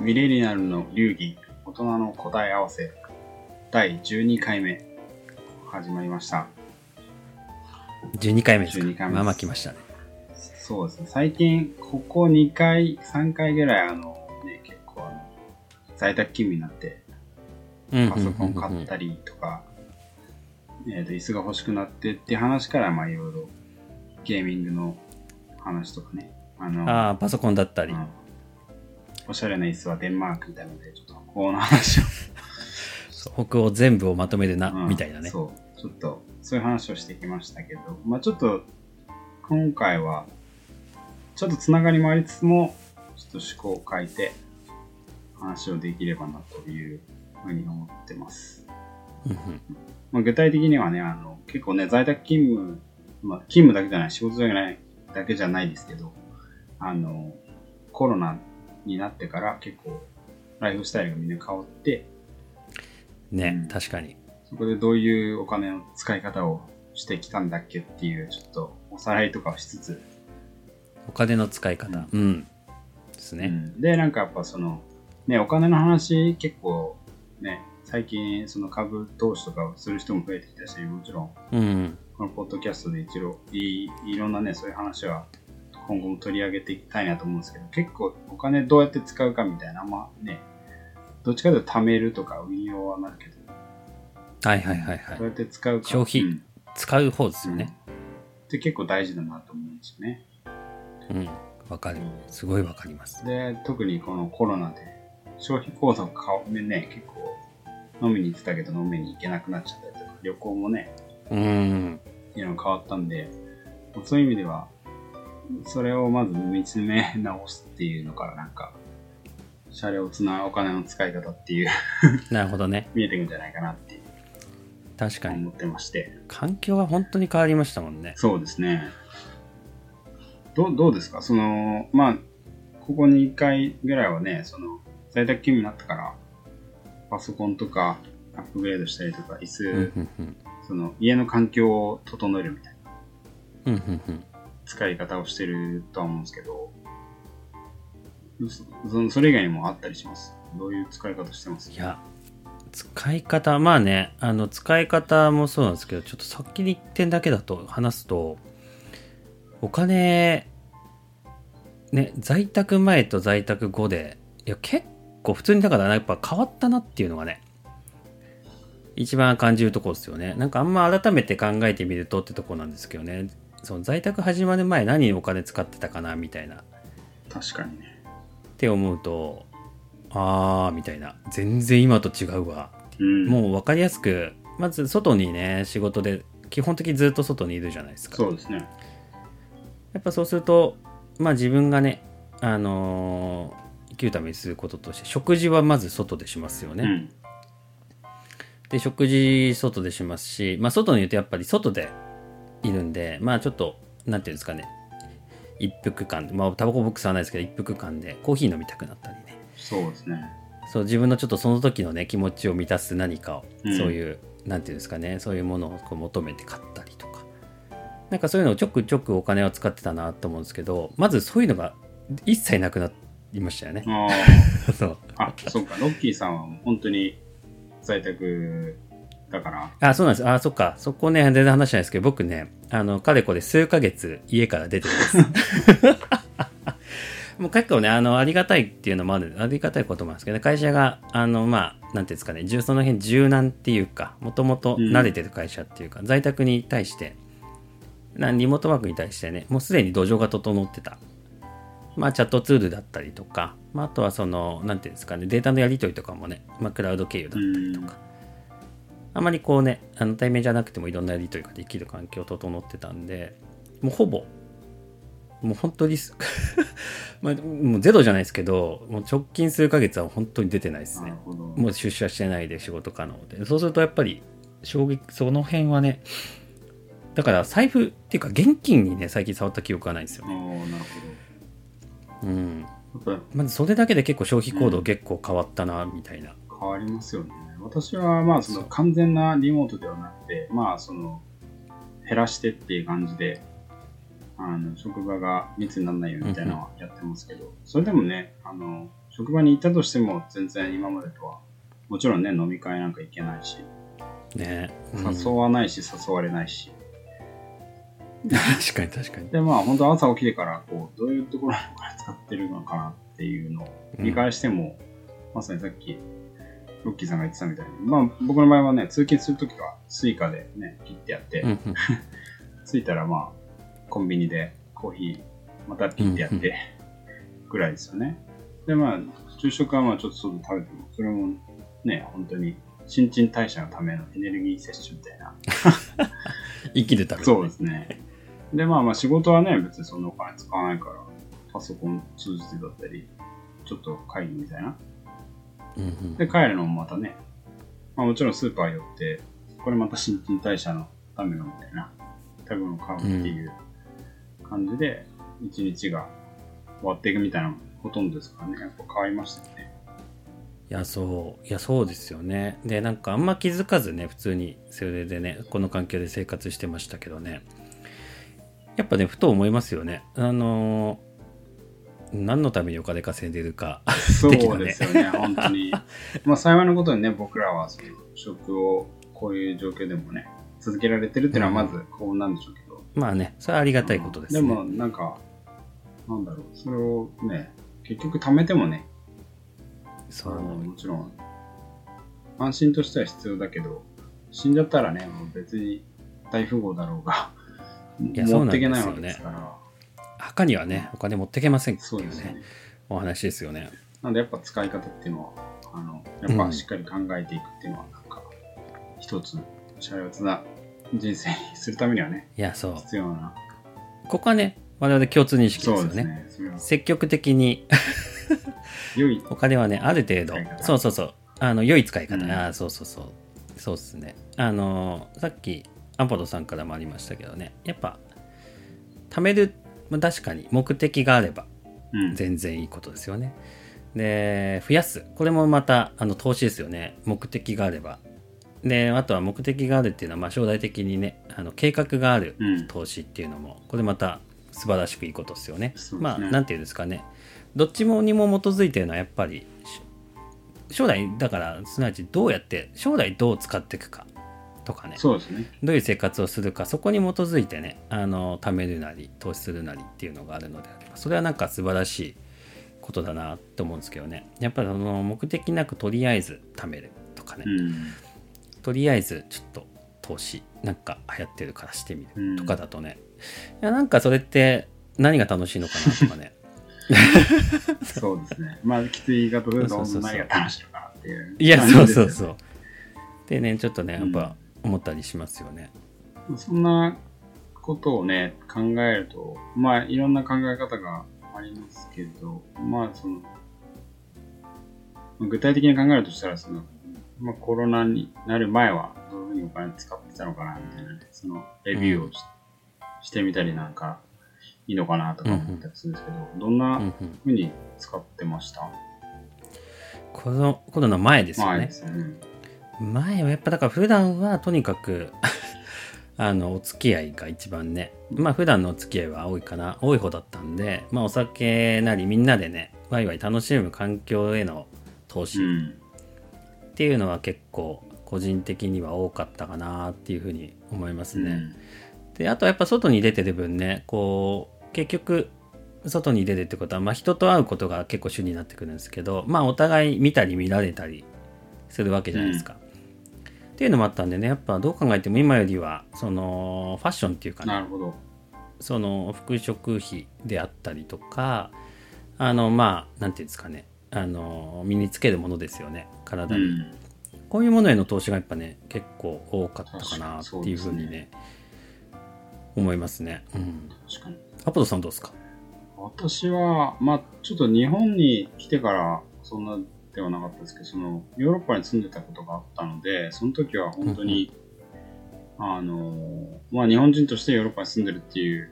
ミレニアルの流儀、大人の答え合わせ、第12回目、始まりました。12回目ですか？12回目ですまあまあ来ましたね。そうですね。最近、ここ2回、3回ぐらい、あの、ね、結構あの、在宅勤務になって、うんパソコン買ったりとか、えっ、と、椅子が欲しくなってって話から、まあいろいろ、ゲーミングの話とかね、あの、ああ、パソコンだったり。うんおしゃれな椅子はデンマークみたいなので、ちょっと北欧の話を、北欧全部をまとめるな、うんみたいなね。そう、ちょっと、そういう話をしてきましたけど、まあちょっと、今回は、ちょっとつながりもありつつも、ちょっと思考を変えて、話をできればなというふうに思ってます。まあ、具体的にはね、あの、結構ね、在宅勤務、まあ、勤務だけじゃない、仕事じゃない、だけじゃないですけど、あの、コロナになってから結構、ライフスタイルがみんな変わって、ね、うん確かに。そこでどういうお金の使い方をしてきたんだっけっていう、ちょっとおさらいとかをしつつ、お金の使い方。うん。ですね。うんで、なんかやっぱその、ね、お金の話結構ね、最近その株投資とかをする人も増えてきたし、もちろんうん。このポッドキャストで一応いいいろんなね、そういう話は今後も取り上げていきたいなと思うんですけど、結構お金どうやって使うかみたいな、まね、どっちかというと貯めるとか運用はなるけど、はいはいはいはい。どうやって使うか。消費うん使う方ですよね。って結構大事だなと思うんですよね。うん。わかる。すごいわかります。で、特にこのコロナで消費行動がね、結構飲みに行ってたけど飲みに行けなくなっちゃったりとか、旅行もね、うん。いろいろ変わったんで、そういう意味では、それをまず見つめ直すっていうのからなんか、車両つなお金の使い方っていう なるほどね。見えてくるんじゃないかなって確かに。思ってまして。環境は本当に変わりましたもんね。そうですね。どうどうですか？その、まあ、ここ2回ぐらいはね、その、在宅勤務になったから、パソコンとかアップグレードしたりとか、椅子。その、家の環境を整えるみたいなうんうんうん。使い方をしてるとは思うんですけど、そそれ以外にもあったりします？どういう使い方してます？いや、使い方、まあね、あの、使い方もそうなんですけど、ちょっと先に1点だけだと話すと、お金、ね、在宅前と在宅後で、いや、結構普通にだからやっぱ変わったなっていうのがね、一番感じるところですよね。なんかあんま改めて考えてみるとってところなんですけどね、その在宅始まる前何にお金使ってたかなみたいな確かにね。って思うと、あーみたいな、全然今と違うわうん。もう分かりやすく、まず外にね、仕事で、基本的にずっと外にいるじゃないですか。そうですね。やっぱそうすると、まあ自分がね、あのー生きるためにすることとして、食事はまず外でしますよね。うん。で、食事外でしますし、まあ外にいるとやっぱり外でいるんで、まあちょっと、なんていうんですかね、一服間、まあタバコボックスはないですけど、一服間でコーヒー飲みたくなったりね。そうですね。そう自分のちょっとその時のね気持ちを満たす何かを、うんそういうなんていうんですかねそういうものをこう求めて買ったりとかなんかそういうのをちょくちょくお金を使ってたなと思うんですけどまずそういうのが一切なくなりましたよね。あ そうあ、あ、そうか。ロッキーさんは本当に在宅だから、あそうなんです。あそっか。そこね全然話しないですけど僕ねあのかれこれ数ヶ月家から出てます。もう結構ね、あの、ありがたいっていうのもある、ありがたいこともあるんですけど、ね、会社が、あの、まあ、なんていうんですかね、重その辺柔軟っていうか、もともと慣れてる会社っていうか、在宅に対して、なリモートワークに対してね、もうすでに土壌が整ってた。まあ、チャットツールだったりとか、まあ、あとはその、なんていうんですかね、データのやり取りとかもね、まあ、クラウド経由だったりとか、あまりこうね、あの対面じゃなくてもいろんなやり取りができる環境整ってたんで、もうほぼ、もう本当にす、まあ、もうゼロじゃないですけど、もう直近数ヶ月は本当に出てないですね。もう出社してないで仕事可能で。そうするとやっぱり、衝撃、その辺はね、だから財布っていうか現金にね、最近触った記憶はないんですよね。なるうん。まずそれだけで結構消費行動結構変わったな、みたいな。変わりますよね。私はまあその完全なリモートではなくて、まあその減らしてっていう感じで、あの職場が密にならないようにみたいなのはやってますけど、それでもね、あの職場にいたとしても全然今までとは、もちろんね、飲み会なんか行けないし、ね、うん。誘わないし誘われないし。確かに確かに。で、まあ本当朝起きてから、こう、どういうところから使ってるのかなっていうのを見返しても、まさにさっき、ロッキーさんが言ってたみたいに、まあ僕の場合はね、通勤するときは Suica でね、ピッてやって、うんうん 着いたらまあ、コンビニでコーヒーまたピッてやって、ぐらいですよね。でまあ、昼食はまあちょっと外で食べても、それもね、本当に新陳代謝のためのエネルギー摂取みたいな。生きるためにそうですね。でまあまあ仕事はね、別にそんなお金使わないから、パソコン通じてだったり、ちょっと会議みたいな。うんうん。で、帰るのもまたね、まあもちろんスーパー寄って、これまた新陳代謝のためのみたいな、食べ物を買うっていう感じで、一日が終わっていくみたいなほとんどですからね、やっぱ変わりましたよね。いやそう。いやそうですよね。でなんかあんま気づかずね普通にそれでねこの環境で生活してましたけどね。やっぱねふと思いますよね。あのー何のためにお金稼いでるかそうですよね、本当に。まあ幸いなことにね、僕らはその職をこういう状況でもね、続けられてるっていうのはまず幸運なんでしょうけど、まあねそれはありがたいことですね。でもなんか、なんだろう、それをね、結局貯めてもね、そう。もちろん、安心としては必要だけど、死んじゃったらね、もう別に大富豪だろうが、持っていけないわけですから、墓にはねお金持ってけませんってそういうねですよね。お話ですよね。なんでやっぱ使い方っていうのは、あの、やっぱしっかり考えていくっていうのは、なんか、一つ、シャレオツな人生にするためにはね、いやそう。必要な。ここはね我々共通認識ですよね。ね。積極的に良い。お金はねある程度。そうそうそう。あの良い使い方、うん。ああそうそうそう。そうっすね。あのさっきアンポロさんからもありましたけどね。やっぱ貯めるまあ確かに目的があればうん。全然いいことですよね。で増やす。これもまたあの投資ですよね。目的があれば。であとは目的があるっていうのはまあ将来的にねあの計画があるうん。投資っていうのもこれまた素晴らしくいいことですよね。ね。まあなんていうんですかね。どっちもにも基づいてるのはやっぱりし将来だからすなわちどうやって将来どう使っていくかとかねそうですね。どういう生活をするかそこに基づいてねあの貯めるなり投資するなりっていうのがあるのであればそれはなんか素晴らしいことだなと思うんですけどねやっぱり目的なくとりあえず貯めるとかね、うん。とりあえずちょっと投資なんか流行ってるからしてみるとかだとね、いやなんかそれって何が楽しいのかなとかねそうですね。まあ、きつい言い方すると、そうそうそう何が楽しいのかなっていう。いやそうそうう。そうでねちょっとねやっぱ思ったりしますよね、そんなことをね、考えると、まあ、いろんな考え方がありますけど、まあ、その、具体的に考えるとしたら、その、まあ、コロナになる前は、どういうふうにお金使ってたのかな、みたいなね、その、レビューをし,、してみたりなんか、いいのかなとか思ったりするんですけど、どんうなん。うんふうに使ってました、このコロナ前ですよね。前ですね。前はやっぱだから普段はとにかく あのお付き合いが一番ねまあ普段のお付き合いは多いかな多い方だったんでまあお酒なりみんなでねワイワイ楽しむ環境への投資うん。っていうのは結構個人的には多かったかなっていうふうに思いますね、うん。であとやっぱ外に出てる分ねこう結局外に出るってことは、まあ、人と会うことが結構主になってくるんですけどまあお互い見たり見られたりするわけじゃないですか、っていうのもあったんでねやっぱどう考えても今よりはそのファッションっていうかねなるほど。その服飾費であったりとかあのまあなんていうんですかねあの身につけるものですよね体に、うん。こういうものへの投資がやっぱね結構多かったかなっていうふうに確かにそうですね思いますね、うん、確かに。アポロさんどうですか？私は、まあちょっと日本に来てからそんなではなかったですけど、そのヨーロッパに住んでたことがあったので、その時は本当に、あの、まあ日本人としてヨーロッパに住んでるっていう、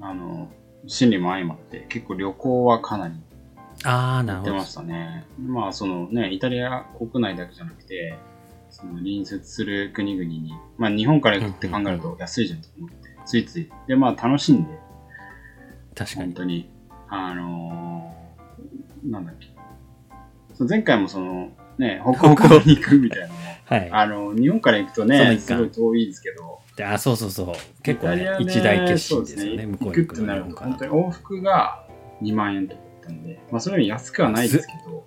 あの、心理も相まって、結構旅行はかなり行ってましたね。まあそのね、イタリア国内だけじゃなくて、その隣接する国々に、まあ日本から行くって考えると安いじゃんと思って、ついつい。で、まあ楽しんで、確かに本当に、あのーなんだっけ、前回もその、ね、北欧に行くみたいなはい。あの、日本から行くとね、すごい遠いですけど、であ、そうそうそう。結構ねイタリア、一大決そう心ですよね。向こう行に行くくってなると、本当。に往復が2万円とかだったんで、まあ、それより安くはないですけど、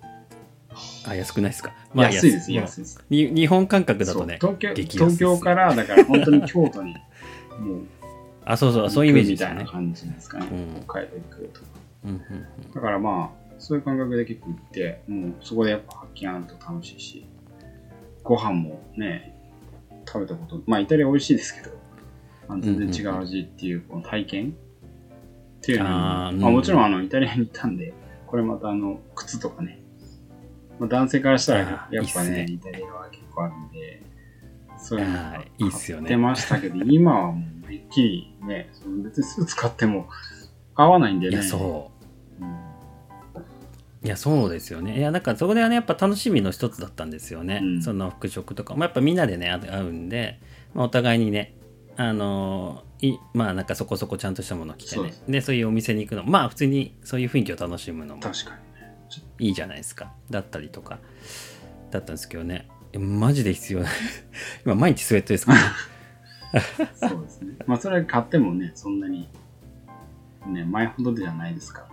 あ、安くないですか？安いです、安いです。に日本感覚だとね、東京東京から、だから本当に京都に、もう、あ、そうそう、そういうイメージみたいな。感じですかね。うん北海道行くとか。うんうんだからまあ、そういう感覚で結構行って、もうそこでやっぱ発見あると楽しいし、ご飯もね、食べたこと、まあイタリア美味しいですけど、まあ全然違う味っていうこの体験？っていうのに、あーうんまあもちろんあのイタリアに行ったんで、これまたあの靴とかね、まあ、男性からしたらやっぱね、いいっすねイタリアは結構あるんで、そういうの買ってましたけど、今はもうめっきりね、その別にスーツ買っても合わないんでね。そうんう。いや、そうですよね。いや、だからそこではね、やっぱ楽しみの一つだったんですよね。うんその服飾とか。まあ、やっぱみんなでね、会会うんで、まあ、お互いにね、あのーいまあなんかそこそこちゃんとしたもの着てねそうでそういうお店に行くのまあ普通にそういう雰囲気を楽しむのも確かにね。いいじゃないですかだったりとかだったんですけどねマジで必要 今毎日スウェットですからねそうですね。まあ、それ買ってもね、そんなに、ね、前ほどじゃないですからね。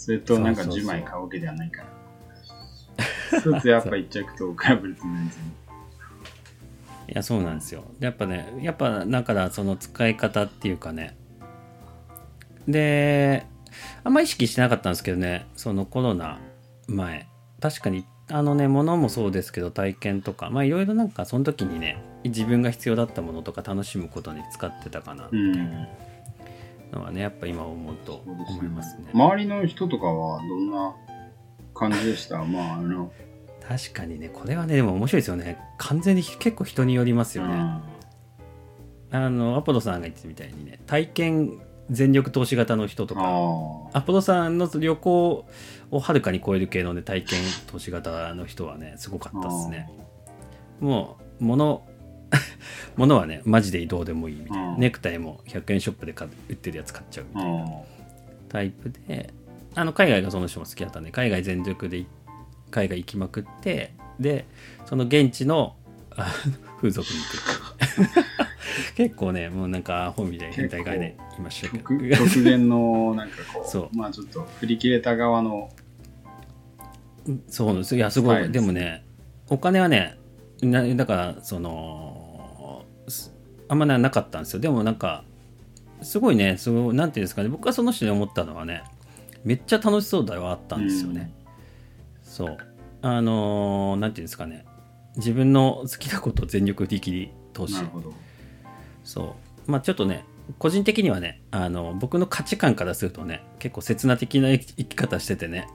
それとなんかそうそうそう10枚買うわけではないから。スーツやっぱ一着と比べると全然。いやそうなんですよ。やっぱねやっぱだからその使い方っていうかね。であんま意識してなかったんですけどねそのコロナ前。確かにあのね物もそうですけど体験とかまあいろいろなんかその時にね自分が必要だったものとか楽しむことに使ってたかなって。うんのはねやっぱ今思うと思いますね。周りの人とかはどんな感じでした？まあ、あの、確かにねこれはねでも面白いですよね。完全に結構人によりますよね、あのアポロさんが言ってたみたいにね体験全力投資型の人とか。あアポロさんの旅行をはるかに超える系のね体験投資型の人はねすごかったですね。もう物 物はねマジでどうでもいいみたいな。うん。ネクタイも100円ショップで買う売ってるやつ買っちゃうみあ。たいなあタイプであの海外がその人も好きだったんで海外全力で海外行きまくってでその現地のあ風俗に行く。結構ねもうなんかアホみたいな変態概念いましたけど極極限の、なんかこう、そう。まあちょっと振り切れた側の、そうです。いやすごい、はいでもねお金はねなだからそのすあんまななかったんですよ。でもなんかすごいねすごいなんていうんですかね。僕がその人に思ったのはねめっちゃ楽しそうだはあったんですよね、そう。あのーなんていうんですかね。自分の好きなことを全力的に投資なるほど。そう。まあちょっとね個人的にはねあの僕の価値観からするとね結構刹那的な生き方しててね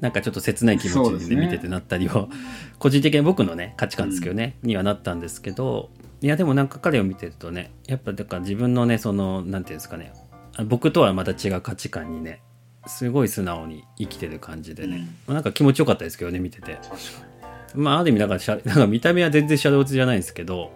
なんかちょっと切ない気持ちですね。で見ててなったりを、個人的に僕のね価値観ですけどね、にはなったんですけどいやでもなんか彼を見てるとねやっぱだから自分のねそのなんていうんですかねあ僕とはまた違う価値観にねすごい素直に生きてる感じでね、まあなんか気持ちよかったですけどね見てて。まあある意味だから なんか見た目は全然シャドウツじゃないんですけど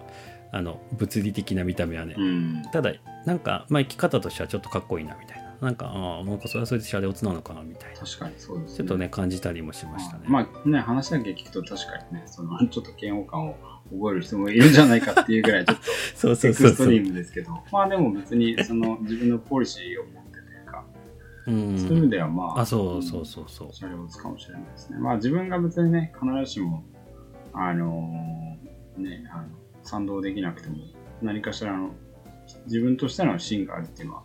あの物理的な見た目はね、に。うん。ただなんか、まあ、生き方としてはちょっとかっこいいなみたいななんかああなんかそれはそれでシャレオツなのかなみたいな。確かにそうです、ね。ちょっとね感じたりもしましたね、まあね、話だけ聞くと確かにね、そのちょっと嫌悪感を覚える人もいるんじゃないかっていうぐらいちょっと そうそうエクストリそうそうームですけど、まあでも別にその自分のポリシーを持ってというか、うんそういう意味ではまあ、あそうそうそうそう。シャレオツかもしれないですね。まあ自分が別にね、必ずしも、あのーね、あの賛同できなくても、何かしらの自分としての芯があるっていうのは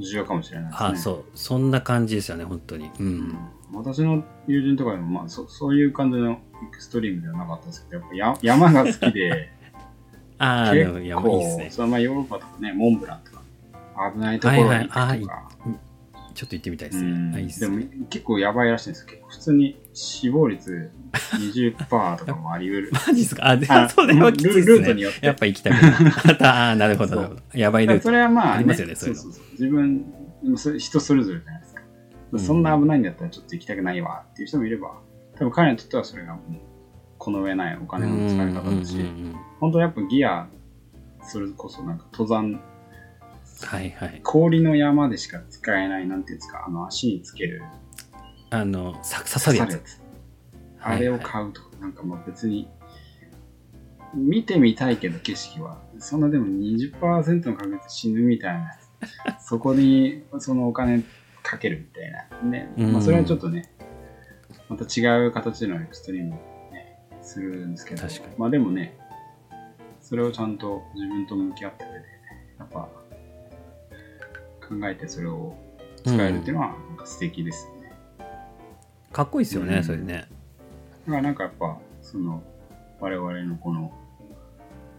重要かもしれないですね。あそう。そんな感じですよね本当に。うん、うん。私の友人とかでも、まあそ、そういう感じのエクストリームではなかったですけど、やっぱや山が好きで、ああ結いやもういいです構、ねそのまあヨーロッパとかね、モンブランとか、危ないところに行くとか、はいはいちょっと行ってみたいですね、でもね結構やばいらしいんですよ。結構普通に死亡率20%とかもあり得る。マジっすか？あであそれはきついルっすね。ルートによって。やっぱ行きたくないああなるほどなるほど。やばいルートそれはまあ、ありますよねそうそうそう。自分、人それぞれじゃないですか。うん。そんな危ないんだったらちょっと行きたくないわっていう人もいれば、多分彼にとってはそれがもう、この上ないお金の使い方だし、本当やっぱギア、それこそなんか登山、はいはい。氷の山でしか使えない、なんていうんですか、あの足につける。あのさ刺さるやつ。つ。ああれを買うとか、なんかまあ別に、見てみたいけど景色は、そんなでも20%の確率で死ぬみたいな、そこにそのお金かけるみたいな。ね。まあそれはちょっとね、また違う形でのエクストリーム、ね、するんですけど、確かに。まあでもね、それをちゃんと自分と向き合った上で、やっぱ、考えてそれを使えるっていうのは、なんか素敵ですよね。かっこいいですよね、うんそれねだからなんかやっぱ、その、我々のこの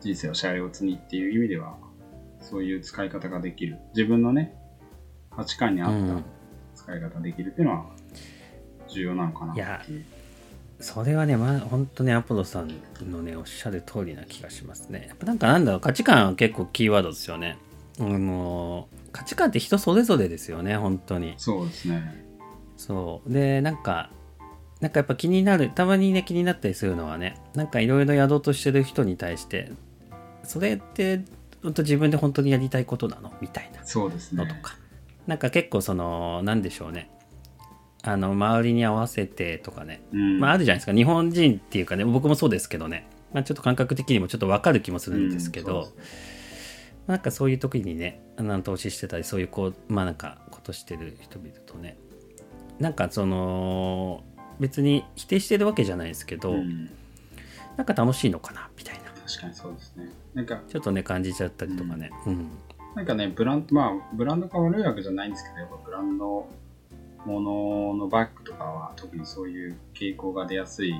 人生をシャレオツにっていう意味では、そういう使い方ができる。自分のね、価値観に合うんった使い方できるっていうのは、重要なのかなっていう。それはね、まあ、本当ね、アポロさんのね、おっしゃる通りな気がしますね。やっぱなんかなんだろう、価値観は結構キーワードですよね。あの価値観って人それぞれですよね、本当に。そうですね。そう。で、なんか、なんかやっぱ気になる、たまにね、気になったりするのはね、なんかいろいろやろうとしてる人に対して、それって、本当自分で本当にやりたいことなの？みたいなそうですね。のとか。なんか結構その、なんでしょうね。あの、周りに合わせてとかね、うん。まああるじゃないですか日本人っていうかね僕もそうですけどね、まあ、ちょっと感覚的にもちょっと分かる気もするんですけど、うんなんかそういう時にね投資してたりそういうこうまあなんかことしてる人見るとねなんかその別に否定してるわけじゃないですけど、うん。なんか楽しいのかなみたいな。確かにそうですね。なんか、ちょっとね感じちゃったりとかね、うん。なんかね、ブランド、まあ、ブランドが悪いわけじゃないんですけど、やっぱブランドもののバッグとかは、特にそういう傾向が出やすい、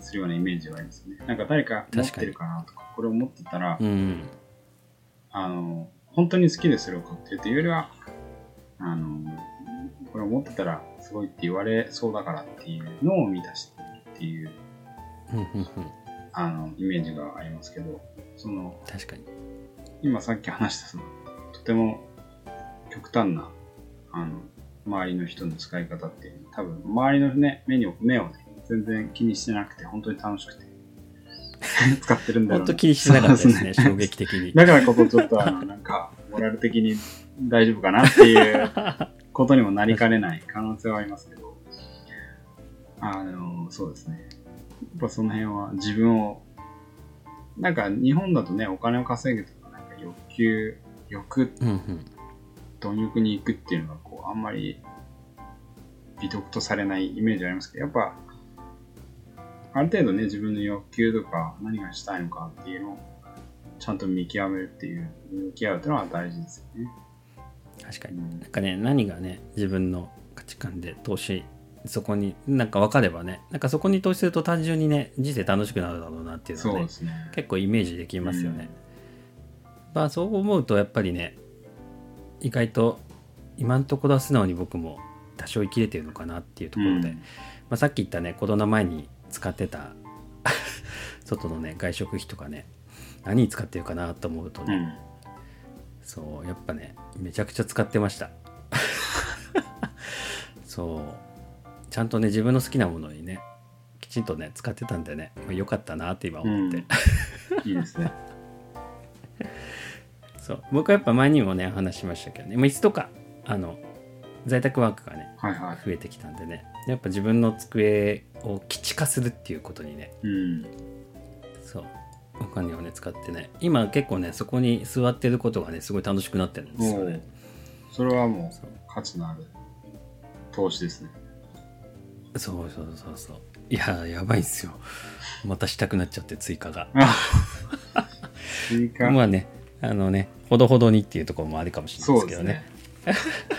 するようなイメージはありますね。なんか誰か持ってるかなとか、これを持ってたら、うんあの、本当に好きでそれを買ってるというよりは、あの、これを持ってたらすごいって言われそうだからっていうのを満たしてるっていう、あの、イメージがありますけど、その、確かに。今さっき話したそのとても極端なあの周りの人の使い方っていうのは多分周りの、ね、目に目を、ね、全然気にしてなくて本当に楽しくて 使ってるんだろうな本当気にしてなかったですねそう衝撃的に。だからこそちょっとあのなんかモラル的に大丈夫かなっていう ことにもなりかねない可能性はありますけど。あのそうですね。やっぱその辺は自分をなんか日本だとねお金を稼ぐとかなんか欲求欲うんうん。貪欲に行くっていうのがこうあんまり美徳とされないイメージありますけどやっぱある程度ね自分の欲求とか何がしたいのかっていうのをちゃんと見極めるっていう向き合うっていうのは大事ですよね。確かに。うん。なんかね何がね自分の価値観で投資そこになんか分かればねなんかそこに投資すると単純にね人生楽しくなるだろうなっていうのはねね。結構イメージできますよね、まあそう思うとやっぱりね意外と今のところは素直に僕も多少生きれてるのかなっていうところで、うん。まあ、さっき言ったねコロナ前に使ってた。外のね外食費とかね何に使ってるかなと思うとね、うん。そうやっぱねめちゃくちゃ使ってました。そう。ちゃんとね自分の好きなものにねきちんとね使ってたんでね、まあ、よかったなって今思って、いいですね。そう。僕はやっぱ前にもね話しましたけどね、まあ、いつとかあの在宅ワークがねはいはい。増えてきたんでね。やっぱ自分の机を基地化するっていうことにね。うん。そう。お金をね使ってね。今結構ねそこに座ってることがねすごい楽しくなってるんですよね。それはもそう。う価値のある投資ですね。そうそうそうそう。いややばいんすよ。またしたくなっちゃって追加が。あ 追加。まあねあのねほどほどにっていうところもあるかもしれないですけどね。ですね。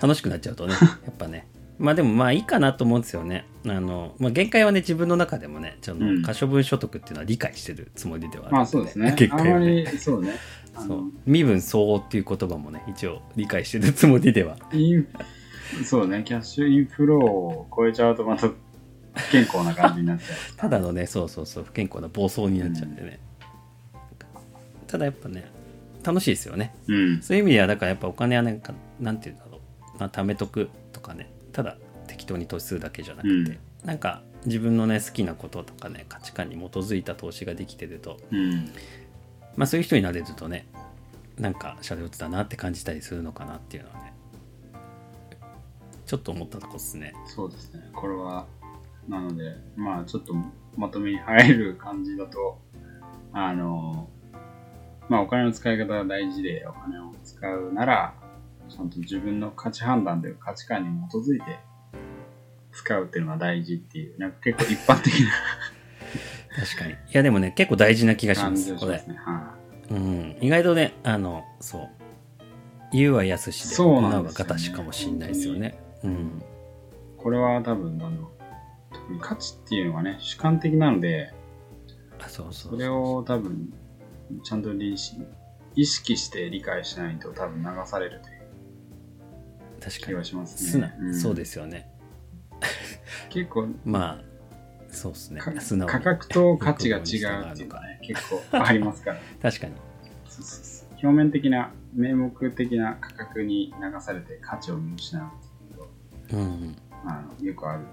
楽しくなっちゃうとね やっぱね。まあでもまあいいかなと思うんですよね。あの、まあ、限界はね自分の中でもねちょっとうん。可処分所得っていうのは理解してるつもりではあるんまあそうですね。限あんま界はね。り、そう。ね。身分相応っていう言葉もね一応理解してるつもりでは。そうね、キャッシュインフローを超えちゃうとまた不健康な感じになっちゃう。ただのねそうそうそう不健康な暴走になっちゃうん。でね、ただやっぱね楽しいですよね。うん。そういう意味ではだからやっぱお金はなんかなんていうんだろう、まあ、貯めとくとかね。ただ適当に投資するだけじゃなくて、うん。なんか自分のね好きなこととかね価値観に基づいた投資ができてると。うん。まあそういう人になれるとねなんかシャレオツだなって感じたりするのかなっていうのはね。ちょっと思ったとこですね。そうですね。これはなので、まあちょっとまとめに入る感じだと、あの、まあお金の使い方が大事でお金を使うなら、ちゃんと自分の価値判断で価値観に基づいて使うっていうのが大事っていう、なんか結構一般的な 確かに。いや、でもね、結構大事な気がしま感す、これ。はいうん。意外とね、あの、そう。言うは安しで、そうなん行うですよねは形かもしんないですよね。うん。これは多分、あの、特に価値っていうのがね、主観的なので、あ、そうそうそれを多分、ちゃんと理意意識して理解しないと多分流される確かに気が。します素ね直、。そうですすよね。結構、まあ、そうですねか。素直に。価格と価値が違うっていうかね、結構ありますから。確かに。そうそうそう表面的な、名目的な価格に流されて価値を見失うっていうこうん。とあのよくある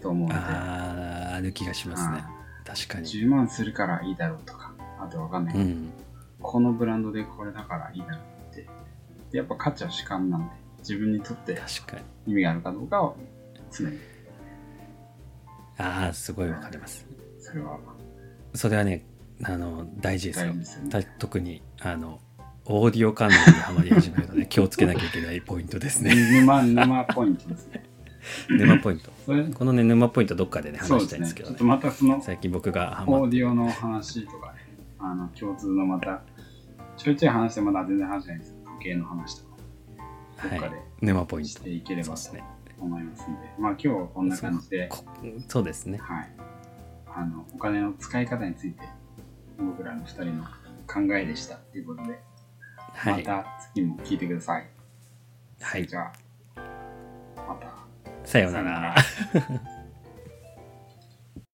と思うので、あー、ある気がしますね。確かに。10万するからいいだろうとか、あとわかんないけど、うん。このブランドでこれだからいいだろうって、やっぱ価値は主観なんで、自分にとって。意味があるかどうかを常に、あー、すごいわかります。それはそれはね、あの、大事ですよね。た特に、あの、オーディオ関連にハマり始めるとね、気をつけなきゃいけないポイントですね。沼、沼ポイントですね。沼ポイント。このね、沼ポイントどっかでね。話したいんですけどねちょっと。またその最近僕がオーディオの話とかね、あの、共通のまた、ちょいちょい話してまだ全然話してないんですけど、時計の話とか、どっかはいで、沼ポイント。していければと。思いますんで、まあ今日はこんな感じで、こそうですね。はい。あの、お金の使い方について、僕らの二人の考えでしたということで、はい。また次も聞いてください。はいじゃあ、また。さようなら。